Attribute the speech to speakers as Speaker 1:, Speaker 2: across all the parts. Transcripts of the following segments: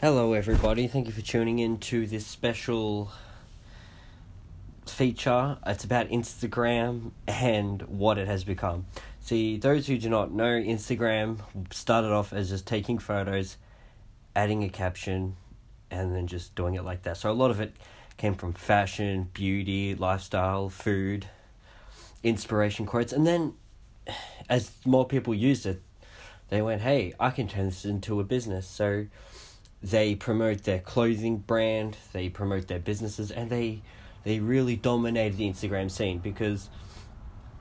Speaker 1: Hello, everybody. Thank you for tuning in to this special feature. It's about Instagram and what it has become. See, those who do not know, Instagram started off as just taking photos, adding a caption, and then just doing it like that. So a lot of it came from fashion, beauty, lifestyle, food, inspiration quotes, and then as more people used it, they went, "Hey, I can turn this into a business." So they promote their clothing brand, they promote their businesses, and they they really dominated the Instagram scene because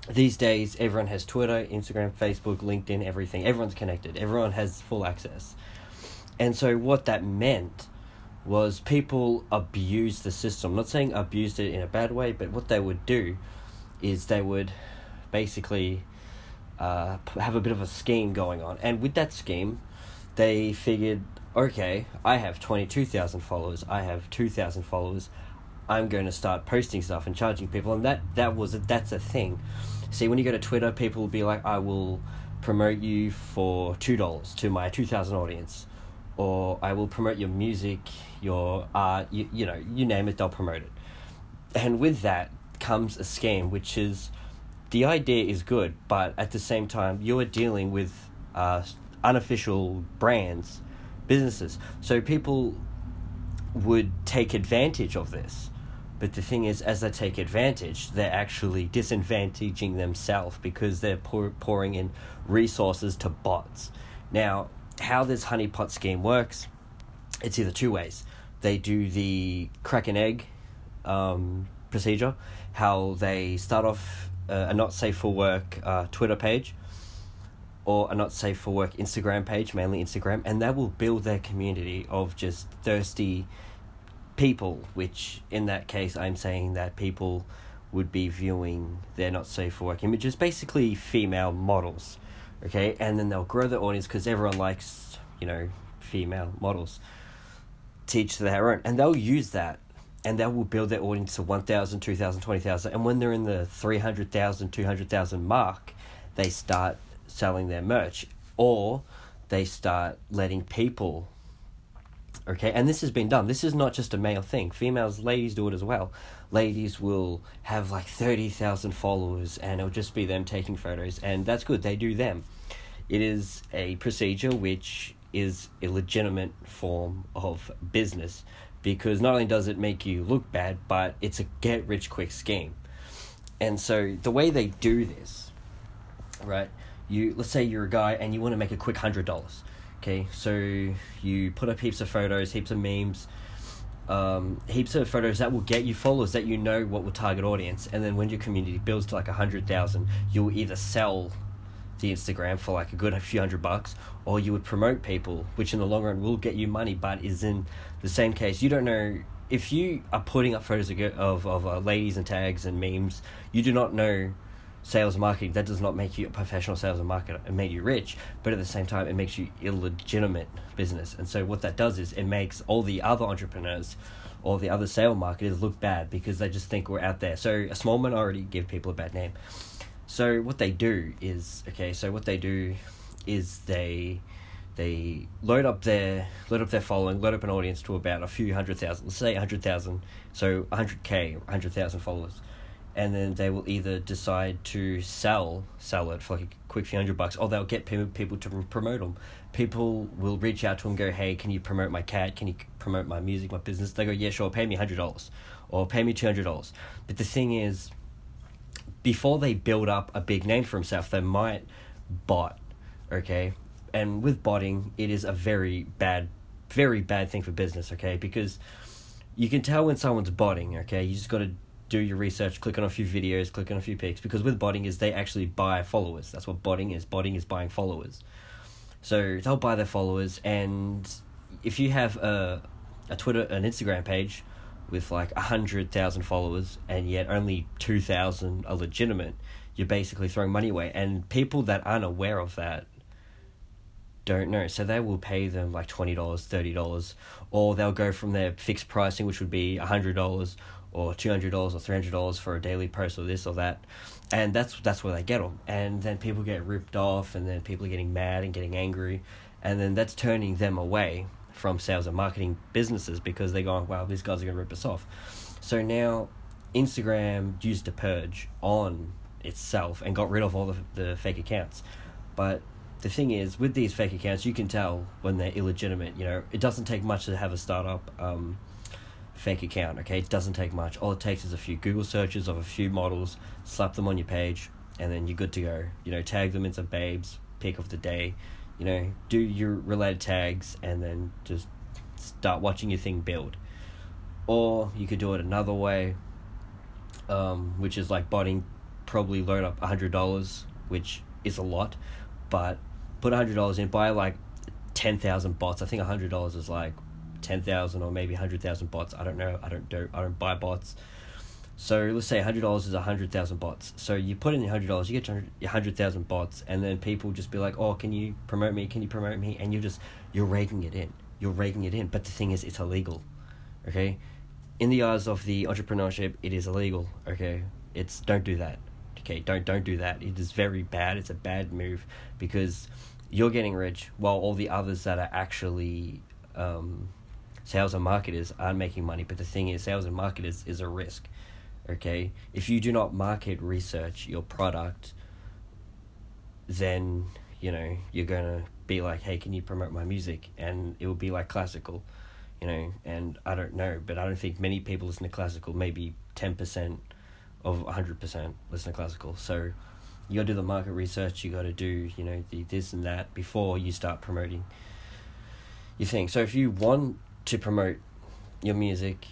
Speaker 1: these days everyone has Twitter, Instagram, Facebook, LinkedIn, everything. Everyone's connected. Everyone has full access. And so what that meant was people abused the system. I'm not saying abused it in a bad way, but what they would do is they would basically uh, have a bit of a scheme going on. And with that scheme, they figured okay, I have 22,000 followers, I have 2,000 followers, I'm going to start posting stuff and charging people. And that, that was a, that's a thing. See, when you go to Twitter, people will be like, I will promote you for $2 to my 2,000 audience. Or I will promote your music, your art, you, you know, you name it, they'll promote it. And with that comes a scam, which is the idea is good, but at the same time, you are dealing with uh, unofficial brands businesses. So people would take advantage of this. But the thing is, as they take advantage, they're actually disadvantaging themselves because they're pour, pouring in resources to bots. Now, how this honeypot scheme works, it's either two ways. They do the crack an egg um, procedure, how they start off uh, a not safe for work uh, Twitter page or a not safe for work Instagram page, mainly Instagram, and that will build their community of just thirsty people, which in that case I'm saying that people would be viewing their not safe for work images, basically female models. Okay, and then they'll grow their audience because everyone likes, you know, female models. Teach their own, and they'll use that and they will build their audience to 1,000, 2,000, 20,000. And when they're in the 300,000, 200,000 mark, they start selling their merch or they start letting people okay? And this has been done. This is not just a male thing. Females ladies do it as well. Ladies will have like 30,000 followers and it'll just be them taking photos and that's good. They do them. It is a procedure which is a legitimate form of business because not only does it make you look bad but it's a get rich quick scheme. And so the way they do this right you let's say you're a guy and you want to make a quick hundred dollars okay? So you put up heaps of photos heaps of memes um, heaps of photos that will get you followers that you know what will target audience and then when your community builds to like a hundred thousand you'll either sell the instagram for like a good few hundred bucks or you would promote people which in the long run will get you money but is in the same case. You don't know if you are putting up photos of of, of uh, ladies and tags and memes you do not know sales and marketing, that does not make you a professional sales and marketer. It makes you rich, but at the same time, it makes you illegitimate business. And so what that does is it makes all the other entrepreneurs or the other sale marketers look bad because they just think we're out there. So a small minority give people a bad name. So what they do is okay. So what they do is they they load up their load up their following, load up an audience to about a few hundred thousand, let's say a hundred thousand, so hundred k, hundred thousand followers and then they will either decide to sell sell it for like a quick few hundred bucks, or they'll get people to promote them. People will reach out to them, go, "Hey, can you promote my cat? Can you promote my music, my business?" They go, "Yeah, sure. Pay me hundred dollars, or pay me two hundred dollars." But the thing is, before they build up a big name for themselves, they might bot, okay. And with botting, it is a very bad, very bad thing for business, okay, because you can tell when someone's botting, okay. You just got to do your research, click on a few videos, click on a few pics, because with botting is they actually buy followers. That's what botting is. Botting is buying followers. So they'll buy their followers, and if you have a a Twitter, an Instagram page with like a hundred thousand followers, and yet only two thousand are legitimate, you're basically throwing money away. And people that aren't aware of that don't know. So they will pay them like twenty dollars, thirty dollars, or they'll go from their fixed pricing, which would be a hundred dollars, or two hundred dollars or three hundred dollars for a daily post or this or that, and that's that's where they get them. And then people get ripped off, and then people are getting mad and getting angry, and then that's turning them away from sales and marketing businesses because they're going, wow, these guys are to rip us off. So now Instagram used a purge on itself and got rid of all the, the fake accounts. But the thing is, with these fake accounts, you can tell when they're illegitimate. You know, it doesn't take much to have a startup um, fake account, okay? It doesn't take much. All it takes is a few Google searches of a few models, slap them on your page, and then you're good to go. You know, tag them in some babes, pick of the day, you know, do your related tags, and then just start watching your thing build. Or you could do it another way, um, which is like botting, probably load up $100, which is a lot, but put $100 in, buy like 10,000 bots. I think $100 is like 10,000 or maybe 100,000 bots. I don't know. I don't do I don't buy bots. So let's say hundred dollars is hundred thousand bots. So you put in hundred dollars, you get hundred thousand bots, and then people just be like, "Oh, can you promote me? Can you promote me?" And you're just you're raking it in. You're raking it in. But the thing is, it's illegal. Okay, in the eyes of the entrepreneurship, it is illegal. Okay, it's don't do that. Okay, don't don't do that. It is very bad. It's a bad move because you're getting rich while all the others that are actually um, sales and marketers aren't making money. But the thing is, sales and marketers is a risk okay? If you do not market research your product then you know you're gonna be like hey can you promote my music? And it will be like classical you know? And i don't know but i don't think many people listen to classical. Maybe 10% of 100% listen to classical. So you got to do the market research you got to do you know the this and that before you start promoting your thing. So if you want to promote your music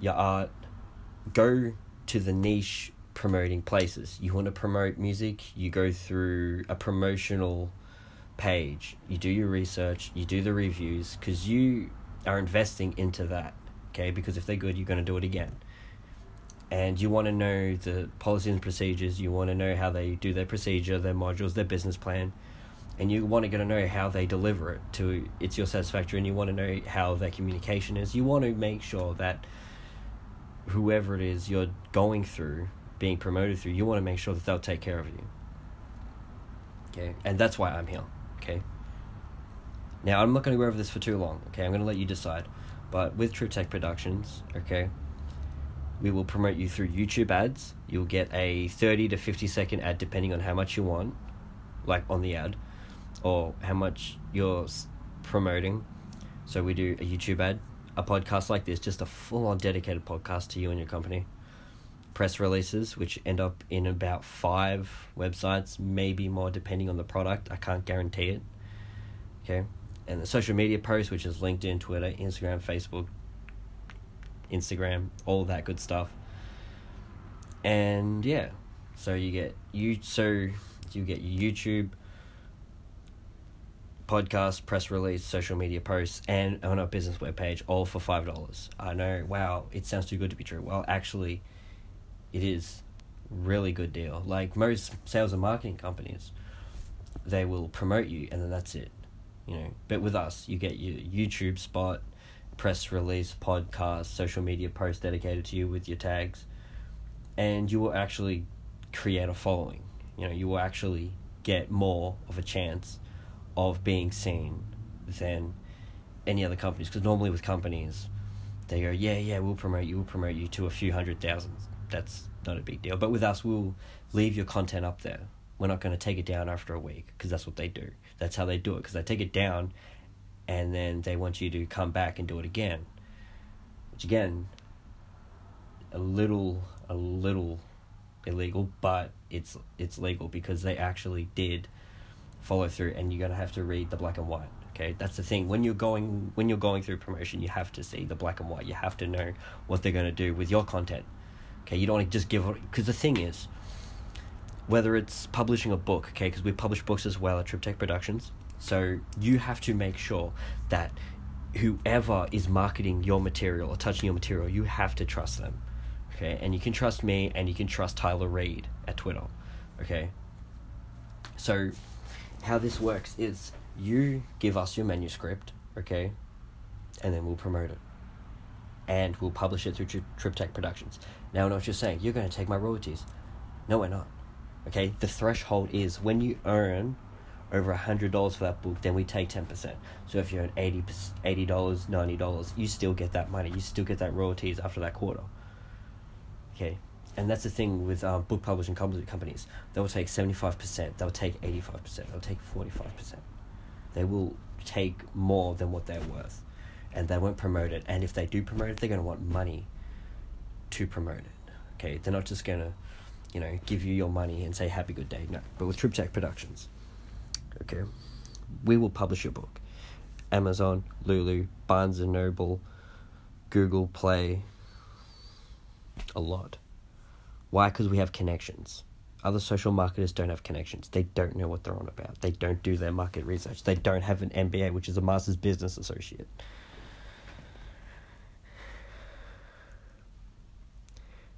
Speaker 1: your art go to the niche promoting places. You want to promote music, you go through a promotional page, you do your research, you do the reviews, because you are investing into that, okay? Because if they're good, you're going to do it again. And you want to know the policies and procedures, you want to know how they do their procedure, their modules, their business plan, and you want to get to know how they deliver it to it's your satisfaction, and you want to know how their communication is. You want to make sure that whoever it is you're going through, being promoted through, you want to make sure that they'll take care of you. Okay, and that's why I'm here. Okay. Now I'm not going to go over this for too long. Okay, I'm going to let you decide. But with True Tech Productions, okay, we will promote you through YouTube ads. You'll get a 30 to 50 second ad depending on how much you want, like on the ad, or how much you're promoting. So we do a YouTube ad a podcast like this, just a full on dedicated podcast to you and your company. Press releases, which end up in about five websites, maybe more depending on the product. I can't guarantee it. Okay. And the social media posts, which is LinkedIn, Twitter, Instagram, Facebook, Instagram, all that good stuff. And yeah, so you get you so you get YouTube, podcast, press release, social media posts, and on our business webpage, all for five dollars. I know, wow, it sounds too good to be true. Well, actually, it is really good deal. Like most sales and marketing companies, they will promote you, and then that's it. You know, but with us, you get your YouTube spot, press release, podcast, social media post dedicated to you with your tags, and you will actually create a following. You know, you will actually get more of a chance of being seen than any other companies. Because normally with companies, they go, yeah, yeah, we'll promote you, we'll promote you to a few hundred thousand. That's not a big deal. But with us, we'll leave your content up there. We're not going to take it down after a week because that's what they do. That's how they do it because they take it down and then they want you to come back and do it again. Which again, a little, a little illegal, but it's it's legal because they actually did follow through and you're going to have to read the black and white okay? That's the thing. When you're going when you're going through promotion you have to see the black and white. You have to know what they're going to do with your content okay? You don't want to just give because the thing is whether it's publishing a book okay? Because we publish books as well at triptech productions. So you have to make sure that whoever is marketing your material or touching your material you have to trust them okay? And you can trust me and you can trust tyler reed at twitter okay? So how this works is you give us your manuscript, okay, and then we'll promote it. And we'll publish it through Tri- TripTech Productions. Now, I know what you're saying. You're going to take my royalties. No, we're not. Okay, the threshold is when you earn over a hundred dollars for that book, then we take ten percent. So if you're at 80 dollars, ninety dollars, you still get that money. You still get that royalties after that quarter. Okay, and that's the thing with um, book publishing companies. They will take seventy five percent. They'll take eighty five percent. They'll take forty five percent. They will take more than what they're worth, and they won't promote it. And if they do promote it, they're going to want money to promote it. Okay, they're not just going to, you know, give you your money and say happy good day. No, but with TripTech Productions, okay, we will publish your book. Amazon, Lulu, Barnes and Noble, Google Play, a lot. Why? Because we have connections. Other social marketers don't have connections. They don't know what they're on about. They don't do their market research. They don't have an MBA, which is a Master's Business Associate.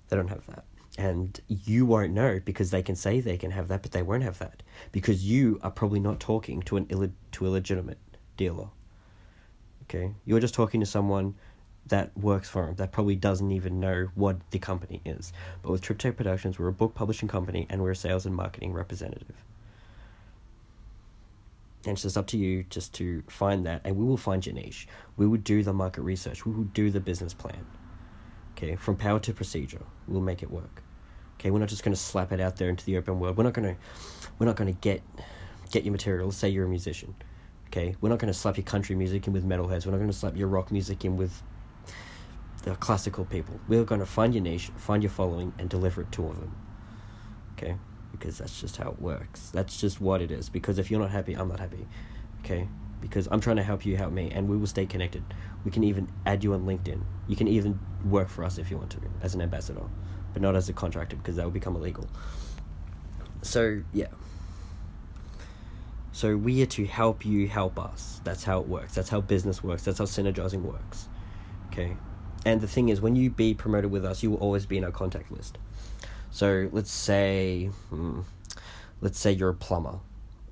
Speaker 1: They don't have that. And you won't know because they can say they can have that, but they won't have that. Because you are probably not talking to an Ill- to a legitimate dealer. Okay? You're just talking to someone that works for him that probably doesn't even know what the company is. But with TripTech Productions, we're a book publishing company and we're a sales and marketing representative. And it's up to you just to find that, and we will find your niche. We will do the market research. We will do the business plan. Okay, from power to procedure, we'll make it work. Okay, we're not just going to slap it out there into the open world. We're not going to, we're not going to get, get your material. Say you're a musician. Okay, we're not going to slap your country music in with metalheads. We're not going to slap your rock music in with the classical people. We're going to find your niche, find your following, and deliver it to them. Okay? Because that's just how it works. That's just what it is. Because if you're not happy, I'm not happy. Okay? Because I'm trying to help you help me, and we will stay connected. We can even add you on LinkedIn. You can even work for us if you want to, as an ambassador, but not as a contractor, because that will become illegal. So, yeah. So, we are to help you help us. That's how it works. That's how business works. That's how synergizing works. Okay? And the thing is, when you be promoted with us, you will always be in our contact list. So let's say, hmm, let's say you're a plumber.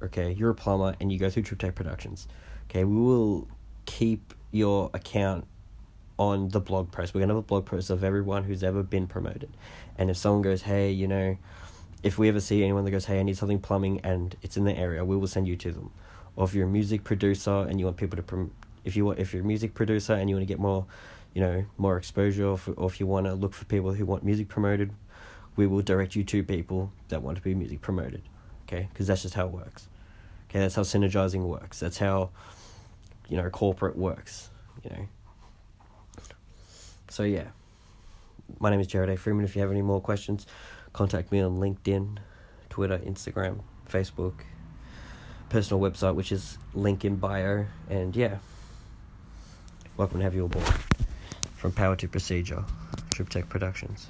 Speaker 1: Okay, you're a plumber and you go through TripTech Productions. Okay, we will keep your account on the blog post. We're gonna have a blog post of everyone who's ever been promoted. And if someone goes, hey, you know, if we ever see anyone that goes, hey, I need something plumbing, and it's in the area, we will send you to them. Or if you're a music producer and you want people to, prom- if you want, if you're a music producer and you want to get more you know more exposure or, for, or if you want to look for people who want music promoted we will direct you to people that want to be music promoted okay? Because that's just how it works okay? That's how synergizing works. That's how you know corporate works you know? So yeah. My name is jared a. Freeman. If you have any more questions contact me on linkedin twitter instagram facebook personal website which is link in bio. And yeah welcome to have you aboard from Power to Procedure, TripTech Productions.